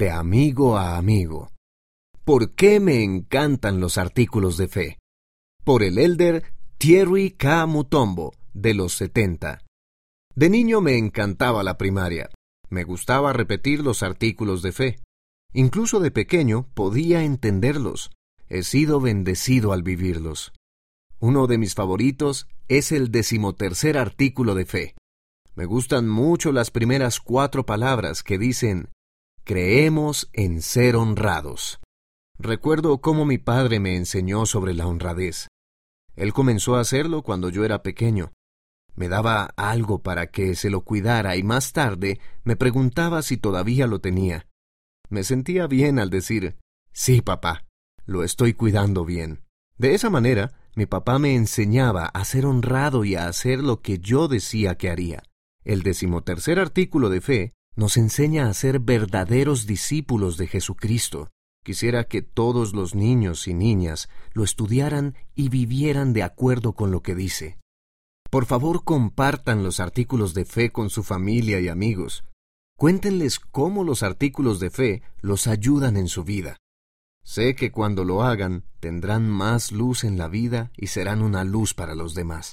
de amigo a amigo. ¿Por qué me encantan los artículos de fe? Por el elder Thierry K. Mutombo, de los 70. De niño me encantaba la primaria. Me gustaba repetir los artículos de fe. Incluso de pequeño podía entenderlos. He sido bendecido al vivirlos. Uno de mis favoritos es el decimotercer artículo de fe. Me gustan mucho las primeras cuatro palabras que dicen Creemos en ser honrados. Recuerdo cómo mi padre me enseñó sobre la honradez. Él comenzó a hacerlo cuando yo era pequeño. Me daba algo para que se lo cuidara y más tarde me preguntaba si todavía lo tenía. Me sentía bien al decir, sí, papá, lo estoy cuidando bien. De esa manera, mi papá me enseñaba a ser honrado y a hacer lo que yo decía que haría. El decimotercer artículo de fe nos enseña a ser verdaderos discípulos de Jesucristo. Quisiera que todos los niños y niñas lo estudiaran y vivieran de acuerdo con lo que dice. Por favor, compartan los artículos de fe con su familia y amigos. Cuéntenles cómo los artículos de fe los ayudan en su vida. Sé que cuando lo hagan tendrán más luz en la vida y serán una luz para los demás.